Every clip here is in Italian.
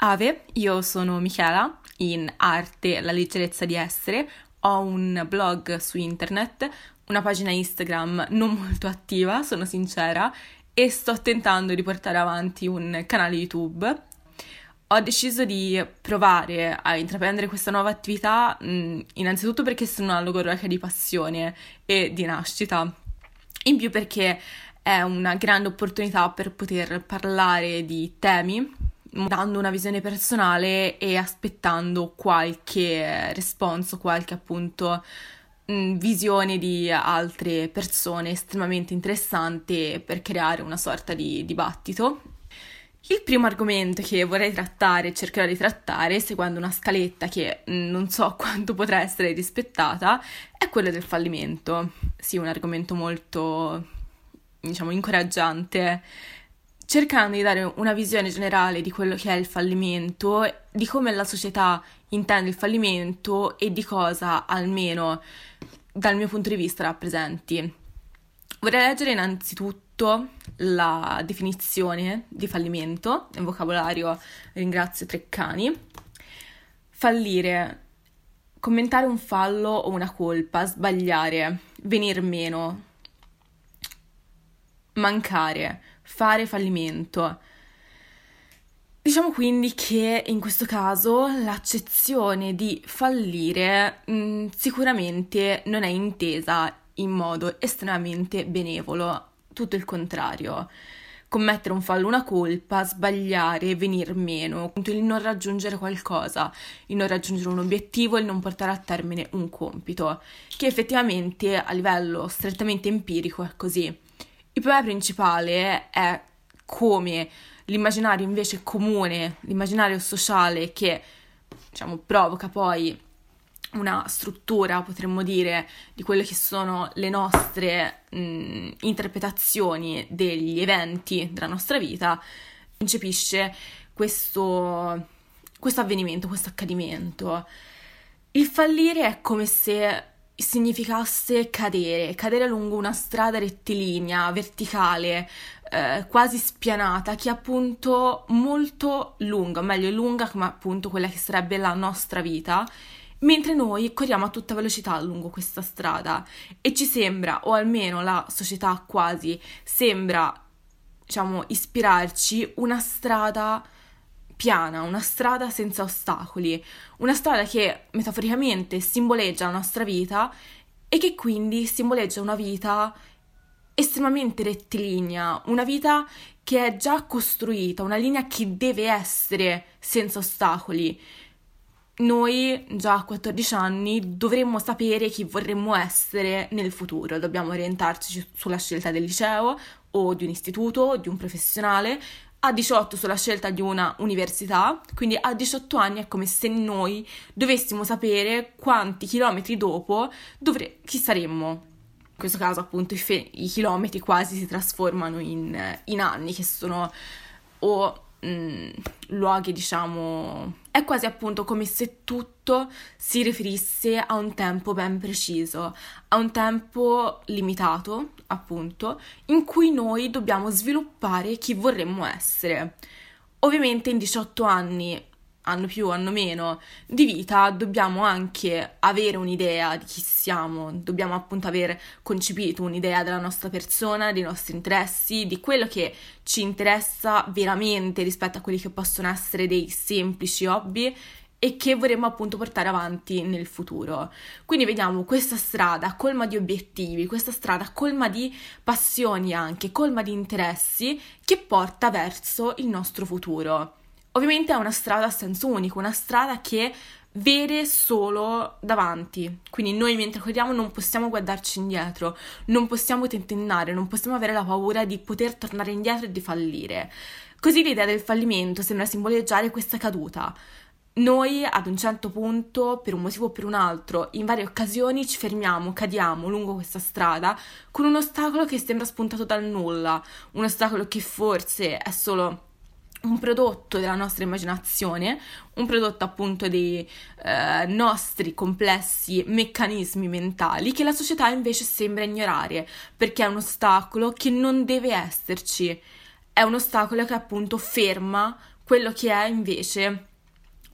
Ave, io sono Michela, in arte La leggerezza di essere, ho un blog su internet, una pagina Instagram non molto attiva, sono sincera, e sto tentando di portare avanti un canale YouTube. Ho deciso di provare a intraprendere questa nuova attività mh, innanzitutto perché sono una logorroica di passione e di nascita, in più perché è una grande opportunità per poter parlare di temi dando una visione personale e aspettando qualche responso, qualche appunto mh, visione di altre persone estremamente interessante per creare una sorta di dibattito. Il primo argomento che vorrei trattare, cercherò di trattare, seguendo una scaletta che non so quanto potrà essere rispettata, è quello del fallimento. Sì, un argomento molto, diciamo, incoraggiante cercando di dare una visione generale di quello che è il fallimento, di come la società intende il fallimento e di cosa, almeno dal mio punto di vista, rappresenti. Vorrei leggere innanzitutto la definizione di fallimento, nel vocabolario ringrazio Treccani. Fallire, commentare un fallo o una colpa, sbagliare, venir meno, mancare, fare fallimento. Diciamo quindi che in questo caso l'accezione di fallire mh, mm, sicuramente non è intesa in modo estremamente benevolo, tutto il contrario. Commettere un fallo, una colpa, sbagliare, venir meno, il non raggiungere qualcosa, il non raggiungere un obiettivo, il non portare a termine un compito, che effettivamente a livello strettamente empirico è così. Il problema principale è come l'immaginario invece comune, l'immaginario sociale che diciamo provoca poi una struttura, potremmo dire, di quelle che sono le nostre mh, interpretazioni degli eventi della nostra vita, concepisce questo, questo avvenimento, questo accadimento. Il fallire è come se significasse cadere, cadere lungo una strada rettilinea, verticale, eh, quasi spianata, che è appunto molto lunga, meglio lunga come appunto quella che sarebbe la nostra vita, mentre noi corriamo a tutta velocità lungo questa strada. E ci sembra, o almeno la società quasi sembra, diciamo, ispirarci una strada piana, una strada senza ostacoli, una strada che metaforicamente simboleggia la nostra vita e che quindi simboleggia una vita estremamente rettilinea, una vita che è già costruita, una linea che deve essere senza ostacoli. Noi già a 14 anni dovremmo sapere chi vorremmo essere nel futuro, dobbiamo orientarci sulla scelta del liceo o di un istituto, di un professionale, a 18 sulla scelta di una università, quindi a 18 anni è come se noi dovessimo sapere quanti chilometri dopo dovre- chi saremmo. In questo caso appunto i, fe- i chilometri quasi si trasformano in, in anni che sono o mm, luoghi diciamo è quasi appunto come se tutto si riferisse a un tempo ben preciso, a un tempo limitato, appunto, in cui noi dobbiamo sviluppare chi vorremmo essere. Ovviamente in 18 anni hanno più, hanno meno di vita, dobbiamo anche avere un'idea di chi siamo, dobbiamo appunto aver concepito un'idea della nostra persona, dei nostri interessi, di quello che ci interessa veramente rispetto a quelli che possono essere dei semplici hobby e che vorremmo appunto portare avanti nel futuro. Quindi vediamo questa strada colma di obiettivi, questa strada colma di passioni anche, colma di interessi che porta verso il nostro futuro. Ovviamente è una strada a senso unico, una strada che vede solo davanti. Quindi noi mentre corriamo non possiamo guardarci indietro, non possiamo tentennare, non possiamo avere la paura di poter tornare indietro e di fallire. Così l'idea del fallimento sembra simboleggiare questa caduta. Noi ad un certo punto, per un motivo o per un altro, in varie occasioni ci fermiamo, cadiamo lungo questa strada con un ostacolo che sembra spuntato dal nulla, un ostacolo che forse è solo un prodotto della nostra immaginazione, un prodotto appunto dei eh, nostri complessi meccanismi mentali che la società invece sembra ignorare perché è un ostacolo che non deve esserci, è un ostacolo che appunto ferma quello che è invece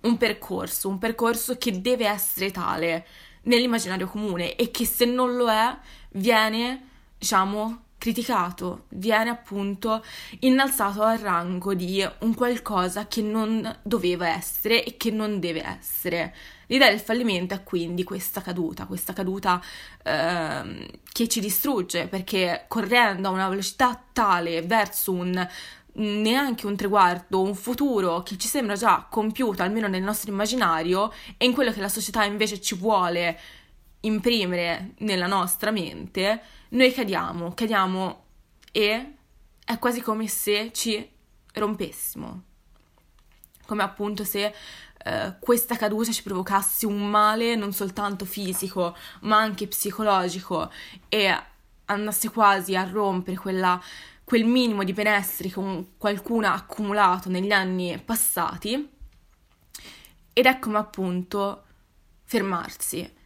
un percorso, un percorso che deve essere tale nell'immaginario comune e che se non lo è viene, diciamo, criticato, viene appunto innalzato al rango di un qualcosa che non doveva essere e che non deve essere. L'idea del fallimento è quindi questa caduta, questa caduta eh, che ci distrugge perché correndo a una velocità tale verso un neanche un traguardo, un futuro che ci sembra già compiuto, almeno nel nostro immaginario, e in quello che la società invece ci vuole imprimere nella nostra mente, noi cadiamo, cadiamo e è quasi come se ci rompessimo. Come appunto se eh, questa caduta ci provocasse un male non soltanto fisico, ma anche psicologico e andasse quasi a rompere quella, quel minimo di benessere che qualcuno ha accumulato negli anni passati. Ed è come appunto fermarsi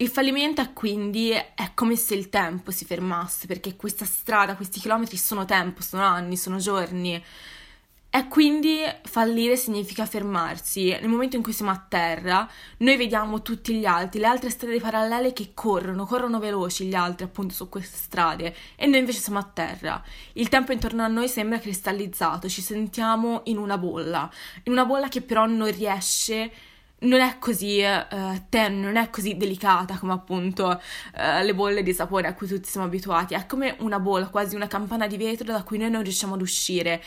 il fallimento è quindi è come se il tempo si fermasse, perché questa strada, questi chilometri sono tempo, sono anni, sono giorni. E quindi fallire significa fermarsi. Nel momento in cui siamo a terra, noi vediamo tutti gli altri, le altre strade parallele che corrono, corrono veloci gli altri appunto su queste strade e noi invece siamo a terra. Il tempo intorno a noi sembra cristallizzato, ci sentiamo in una bolla, in una bolla che però non riesce a non è così uh, tenue, non è così delicata come appunto uh, le bolle di sapone a cui tutti siamo abituati, è come una bolla, quasi una campana di vetro da cui noi non riusciamo ad uscire.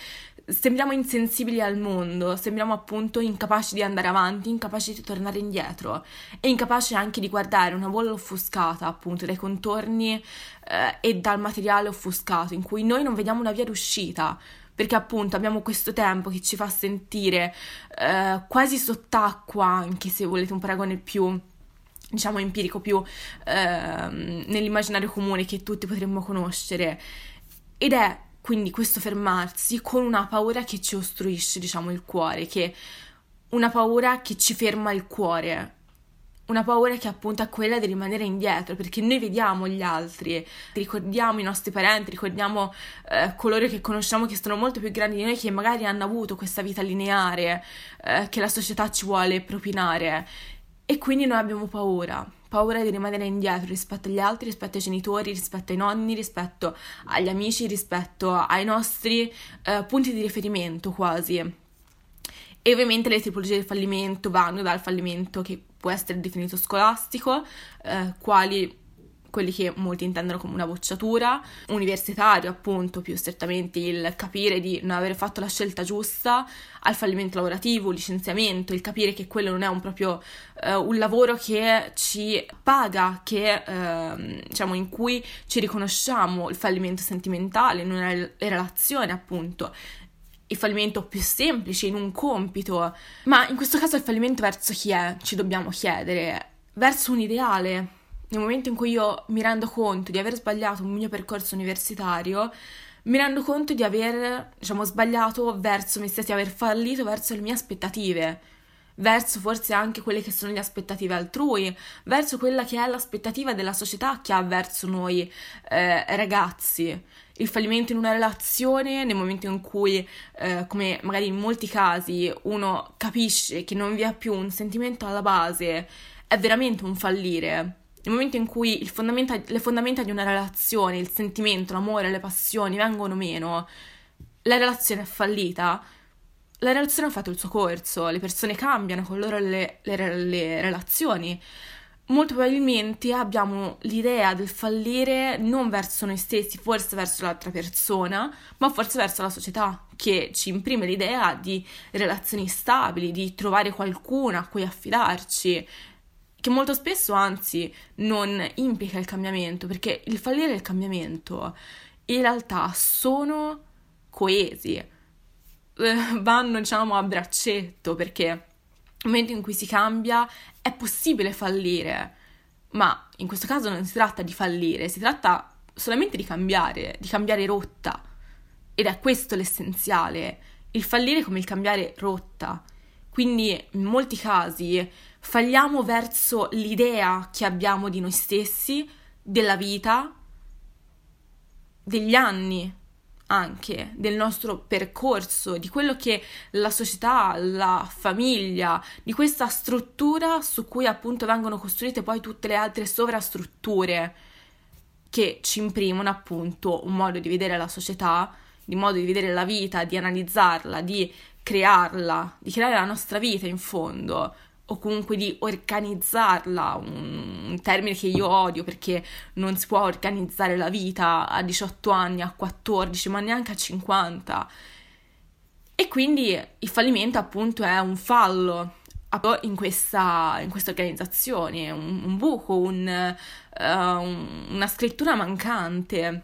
Sembriamo insensibili al mondo, sembriamo appunto incapaci di andare avanti, incapaci di tornare indietro e incapaci anche di guardare una bolla offuscata appunto dai contorni uh, e dal materiale offuscato in cui noi non vediamo una via d'uscita perché appunto abbiamo questo tempo che ci fa sentire eh, quasi sott'acqua, anche se volete un paragone più diciamo empirico, più eh, nell'immaginario comune che tutti potremmo conoscere. Ed è quindi questo fermarsi con una paura che ci ostruisce, diciamo, il cuore, che una paura che ci ferma il cuore, una paura che appunto è quella di rimanere indietro, perché noi vediamo gli altri, ricordiamo i nostri parenti, ricordiamo eh, coloro che conosciamo che sono molto più grandi di noi, che magari hanno avuto questa vita lineare eh, che la società ci vuole propinare. E quindi noi abbiamo paura, paura di rimanere indietro rispetto agli altri, rispetto ai genitori, rispetto ai nonni, rispetto agli amici, rispetto ai nostri eh, punti di riferimento quasi. E ovviamente le tipologie di fallimento vanno dal fallimento che può essere definito scolastico, eh, quali quelli che molti intendono come una bocciatura, universitario appunto più strettamente il capire di non aver fatto la scelta giusta, al fallimento lavorativo, licenziamento, il capire che quello non è un proprio uh, un lavoro che ci paga, che uh, diciamo in cui ci riconosciamo il fallimento sentimentale, non è le relazioni appunto, il fallimento più semplice in un compito, ma in questo caso il fallimento verso chi è? Ci dobbiamo chiedere, verso un ideale. Nel momento in cui io mi rendo conto di aver sbagliato un mio percorso universitario, mi rendo conto di aver, diciamo, sbagliato verso me stessi, aver fallito verso le mie aspettative, verso forse anche quelle che sono le aspettative altrui, verso quella che è l'aspettativa della società che ha verso noi eh, ragazzi il fallimento in una relazione nel momento in cui, eh, come magari in molti casi, uno capisce che non vi è più un sentimento alla base, è veramente un fallire. Nel momento in cui fondamenta, le fondamenta di una relazione, il sentimento, l'amore, le passioni vengono meno, la relazione è fallita. La relazione ha fatto il suo corso, le persone cambiano con loro le, le, le relazioni molto probabilmente abbiamo l'idea del fallire non verso noi stessi, forse verso l'altra persona, ma forse verso la società che ci imprime l'idea di relazioni stabili, di trovare qualcuno a cui affidarci, che molto spesso anzi non implica il cambiamento, perché il fallire e il cambiamento. In realtà sono coesi, eh, vanno diciamo a braccetto perché nel momento in cui si cambia è possibile fallire, ma in questo caso non si tratta di fallire, si tratta solamente di cambiare, di cambiare rotta. Ed è questo l'essenziale, il fallire come il cambiare rotta. Quindi in molti casi falliamo verso l'idea che abbiamo di noi stessi, della vita, degli anni anche del nostro percorso, di quello che la società, la famiglia, di questa struttura su cui appunto vengono costruite poi tutte le altre sovrastrutture che ci imprimono appunto un modo di vedere la società, di modo di vedere la vita, di analizzarla, di crearla, di creare la nostra vita in fondo, o comunque di organizzarla, un, termine che io odio perché non si può organizzare la vita a 18 anni, a 14, ma neanche a 50. E quindi il fallimento appunto è un fallo in questa, in questa organizzazione, un, un buco, un, uh, una scrittura mancante.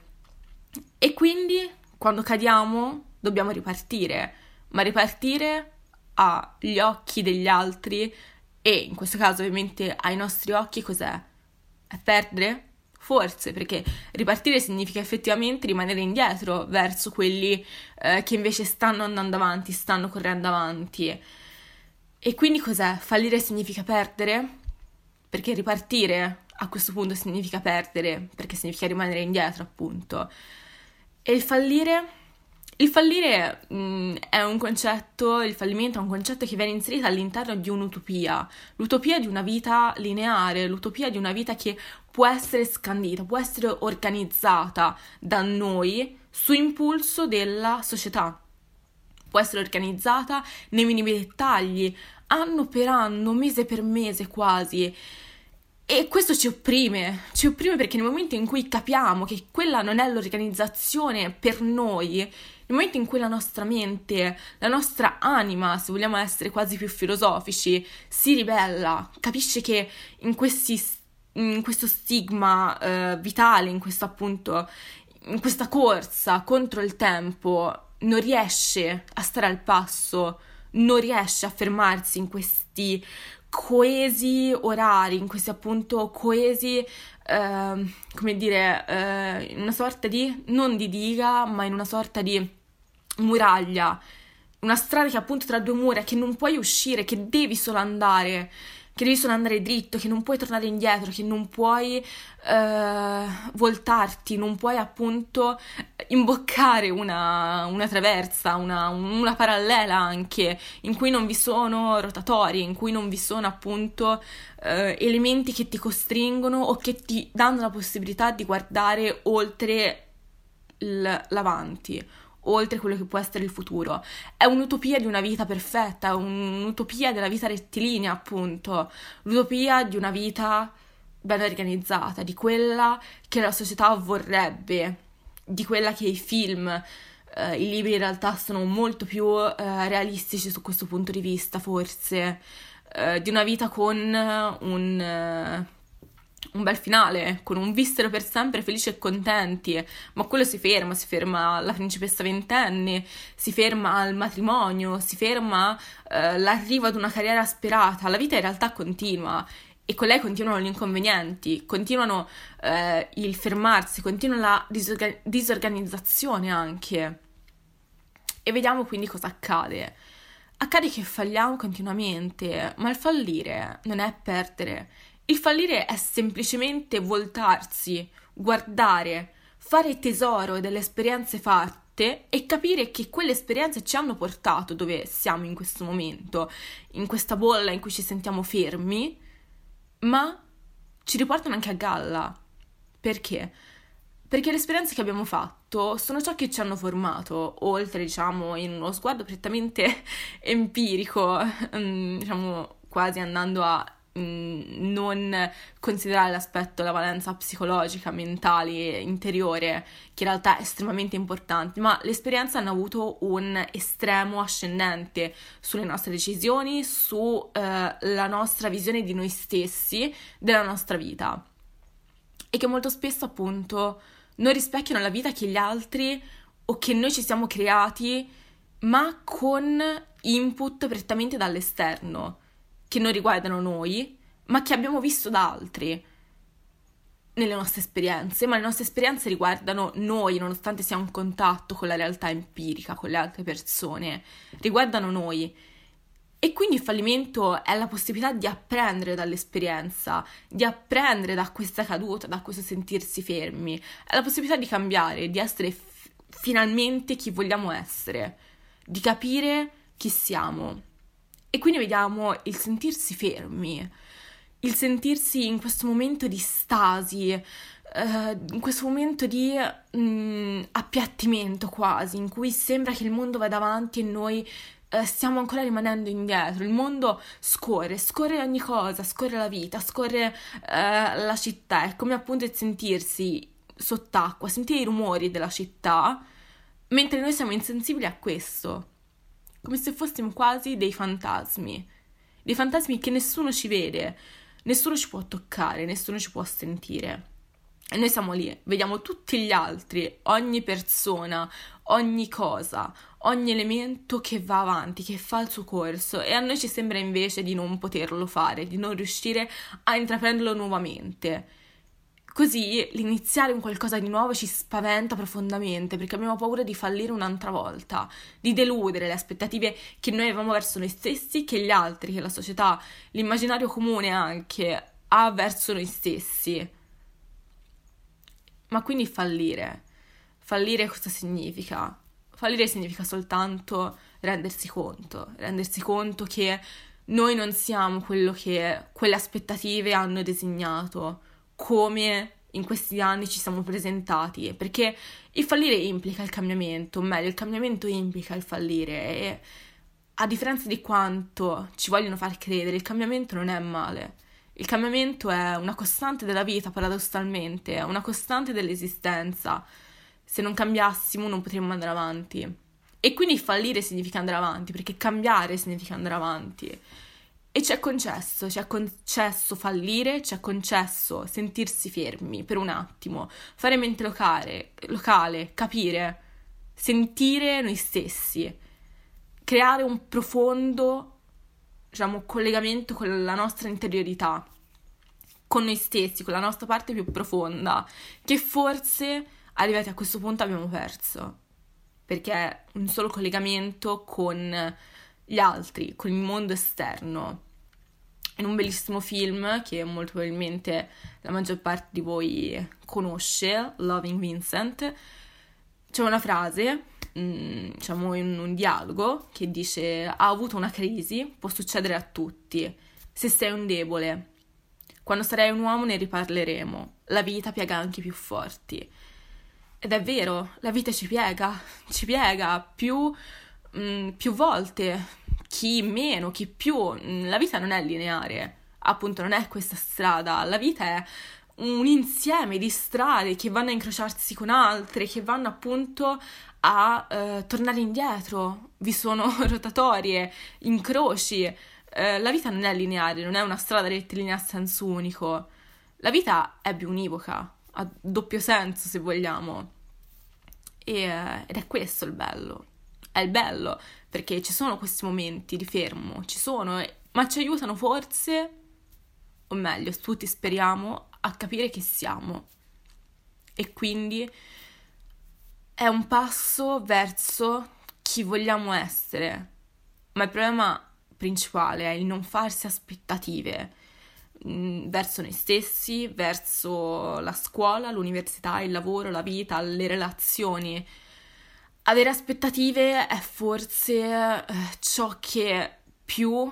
E quindi quando cadiamo dobbiamo ripartire, ma ripartire agli occhi degli altri e in questo caso ovviamente ai nostri occhi cos'è? È perdere? Forse, perché ripartire significa effettivamente rimanere indietro verso quelli eh, che invece stanno andando avanti, stanno correndo avanti. E quindi cos'è? Fallire significa perdere? Perché ripartire a questo punto significa perdere, perché significa rimanere indietro, appunto. E il fallire il fallire mh, mm, è un concetto, il fallimento è un concetto che viene inserito all'interno di un'utopia, l'utopia di una vita lineare, l'utopia di una vita che può essere scandita, può essere organizzata da noi su impulso della società. Può essere organizzata nei minimi dettagli, anno per anno, mese per mese quasi. E questo ci opprime, ci opprime perché nel momento in cui capiamo che quella non è l'organizzazione per noi, nel momento in cui la nostra mente, la nostra anima, se vogliamo essere quasi più filosofici, si ribella, capisce che in, questi, in questo stigma eh, vitale, in questo appunto, in questa corsa contro il tempo, non riesce a stare al passo, non riesce a fermarsi in questi coesi orari, in questi appunto coesi, eh, come dire, eh, in una sorta di, non di diga, ma in una sorta di muraglia, una strada che appunto tra due mura, che non puoi uscire, che devi solo andare, che devi solo andare dritto, che non puoi tornare indietro, che non puoi eh, voltarti, non puoi appunto imboccare una, una traversa, una, una, parallela anche, in cui non vi sono rotatori, in cui non vi sono appunto eh, elementi che ti costringono o che ti danno la possibilità di guardare oltre l'avanti oltre quello che può essere il futuro. È un'utopia di una vita perfetta, un'utopia della vita rettilinea, appunto, l'utopia di una vita ben organizzata, di quella che la società vorrebbe, di quella che i film, eh, i libri in realtà sono molto più eh, realistici su questo punto di vista, forse, eh, di una vita con un eh, un bel finale, con un vissero per sempre felici e contenti, ma quello si ferma, si ferma alla principessa ventenne, si ferma al matrimonio, si ferma eh, l'arrivo ad una carriera sperata, la vita in realtà continua e con lei continuano gli inconvenienti, continuano eh, il fermarsi, continua la disorga- disorganizzazione anche. E vediamo quindi cosa accade. Accade che falliamo continuamente, ma il fallire non è perdere, il fallire è semplicemente voltarsi, guardare, fare tesoro delle esperienze fatte e capire che quelle esperienze ci hanno portato dove siamo in questo momento, in questa bolla in cui ci sentiamo fermi, ma ci riportano anche a galla. Perché? Perché le esperienze che abbiamo fatto sono ciò che ci hanno formato, oltre, diciamo, in uno sguardo prettamente empirico, diciamo, quasi andando a non considerare l'aspetto, la valenza psicologica, mentale, interiore, che in realtà è estremamente importante, ma le esperienze hanno avuto un estremo ascendente sulle nostre decisioni, sulla eh, nostra visione di noi stessi, della nostra vita. E che molto spesso appunto non rispecchiano la vita che gli altri o che noi ci siamo creati, ma con input prettamente dall'esterno che non riguardano noi, ma che abbiamo visto da altri nelle nostre esperienze, ma le nostre esperienze riguardano noi, nonostante sia un contatto con la realtà empirica, con le altre persone, riguardano noi. E quindi il fallimento è la possibilità di apprendere dall'esperienza, di apprendere da questa caduta, da questo sentirsi fermi, è la possibilità di cambiare, di essere finalmente chi vogliamo essere, di capire chi siamo. E quindi vediamo il sentirsi fermi, il sentirsi in questo momento di stasi, eh, in questo momento di mh, mm, appiattimento quasi, in cui sembra che il mondo vada avanti e noi eh, stiamo ancora rimanendo indietro. Il mondo scorre, scorre ogni cosa, scorre la vita, scorre eh, la città. È come appunto il sentirsi sott'acqua, sentire i rumori della città, mentre noi siamo insensibili a questo come se fossimo quasi dei fantasmi, dei fantasmi che nessuno ci vede, nessuno ci può toccare, nessuno ci può sentire. E noi siamo lì, vediamo tutti gli altri, ogni persona, ogni cosa, ogni elemento che va avanti, che fa il suo corso e a noi ci sembra invece di non poterlo fare, di non riuscire a intraprenderlo nuovamente. Così l'iniziare un qualcosa di nuovo ci spaventa profondamente perché abbiamo paura di fallire un'altra volta, di deludere le aspettative che noi avevamo verso noi stessi, che gli altri, che la società, l'immaginario comune anche ha verso noi stessi. Ma quindi fallire. Fallire cosa significa? Fallire significa soltanto rendersi conto, rendersi conto che noi non siamo quello che quelle aspettative hanno designato come in questi anni ci siamo presentati, perché il fallire implica il cambiamento, o meglio, il cambiamento implica il fallire e a differenza di quanto ci vogliono far credere, il cambiamento non è male. Il cambiamento è una costante della vita, paradossalmente, è una costante dell'esistenza. Se non cambiassimo non potremmo andare avanti. E quindi fallire significa andare avanti, perché cambiare significa andare avanti. E ci è concesso, ci è concesso fallire, ci è concesso sentirsi fermi per un attimo, fare mente locale, locale, capire, sentire noi stessi, creare un profondo, diciamo, collegamento con la nostra interiorità, con noi stessi, con la nostra parte più profonda, che forse arrivati a questo punto abbiamo perso, perché un solo collegamento con gli altri, con il mondo esterno. In un bellissimo film che molto probabilmente la maggior parte di voi conosce, Loving Vincent, c'è una frase, mm, diciamo in un dialogo, che dice ha avuto una crisi, può succedere a tutti. Se sei un debole, quando sarai un uomo ne riparleremo. La vita piega anche i più forti. Ed è vero, la vita ci piega, ci piega più mh, mm, più volte, chi meno, chi più. Mm, la vita non è lineare, appunto non è questa strada, la vita è un insieme di strade che vanno a incrociarsi con altre, che vanno appunto a eh, tornare indietro, vi sono rotatorie, incroci. Eh, la vita non è lineare, non è una strada rettilinea a senso unico. La vita è bionivoca, ha doppio senso se vogliamo. E, eh, ed è questo il bello è il bello, perché ci sono questi momenti di fermo, ci sono, ma ci aiutano forse, o meglio, tutti speriamo, a capire chi siamo. E quindi è un passo verso chi vogliamo essere. Ma il problema principale è il non farsi aspettative mm, verso noi stessi, verso la scuola, l'università, il lavoro, la vita, le relazioni avere aspettative è forse eh, ciò che più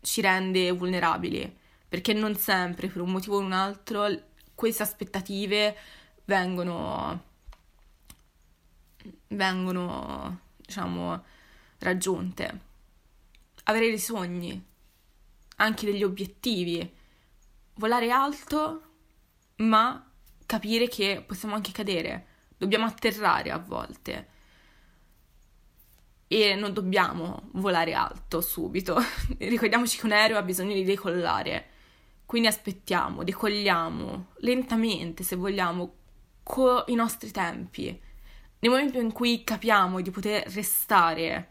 ci rende vulnerabili, perché non sempre, per un motivo o un altro, queste aspettative vengono, vengono, diciamo, raggiunte. Avere dei sogni, anche degli obiettivi, volare alto, ma capire che possiamo anche cadere, dobbiamo atterrare a volte e non dobbiamo volare alto subito. Ricordiamoci che un aereo ha bisogno di decollare. Quindi aspettiamo, decolliamo lentamente, se vogliamo, con i nostri tempi. Nel momento in cui capiamo di poter restare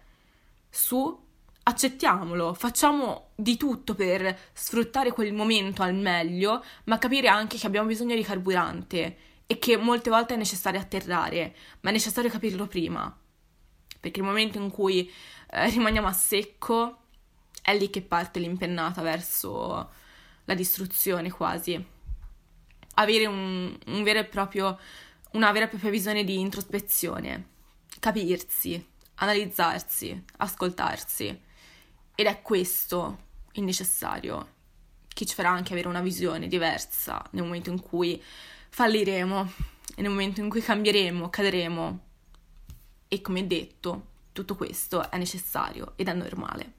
su, accettiamolo, facciamo di tutto per sfruttare quel momento al meglio, ma capire anche che abbiamo bisogno di carburante e che molte volte è necessario atterrare, ma è necessario capirlo prima perché il momento in cui eh, rimaniamo a secco è lì che parte l'impennata verso la distruzione quasi. Avere un, un vero e proprio una vera e propria visione di introspezione, capirsi, analizzarsi, ascoltarsi. Ed è questo il necessario che ci farà anche avere una visione diversa nel momento in cui falliremo e nel momento in cui cambieremo, cadremo. E come detto, tutto questo è necessario ed è normale.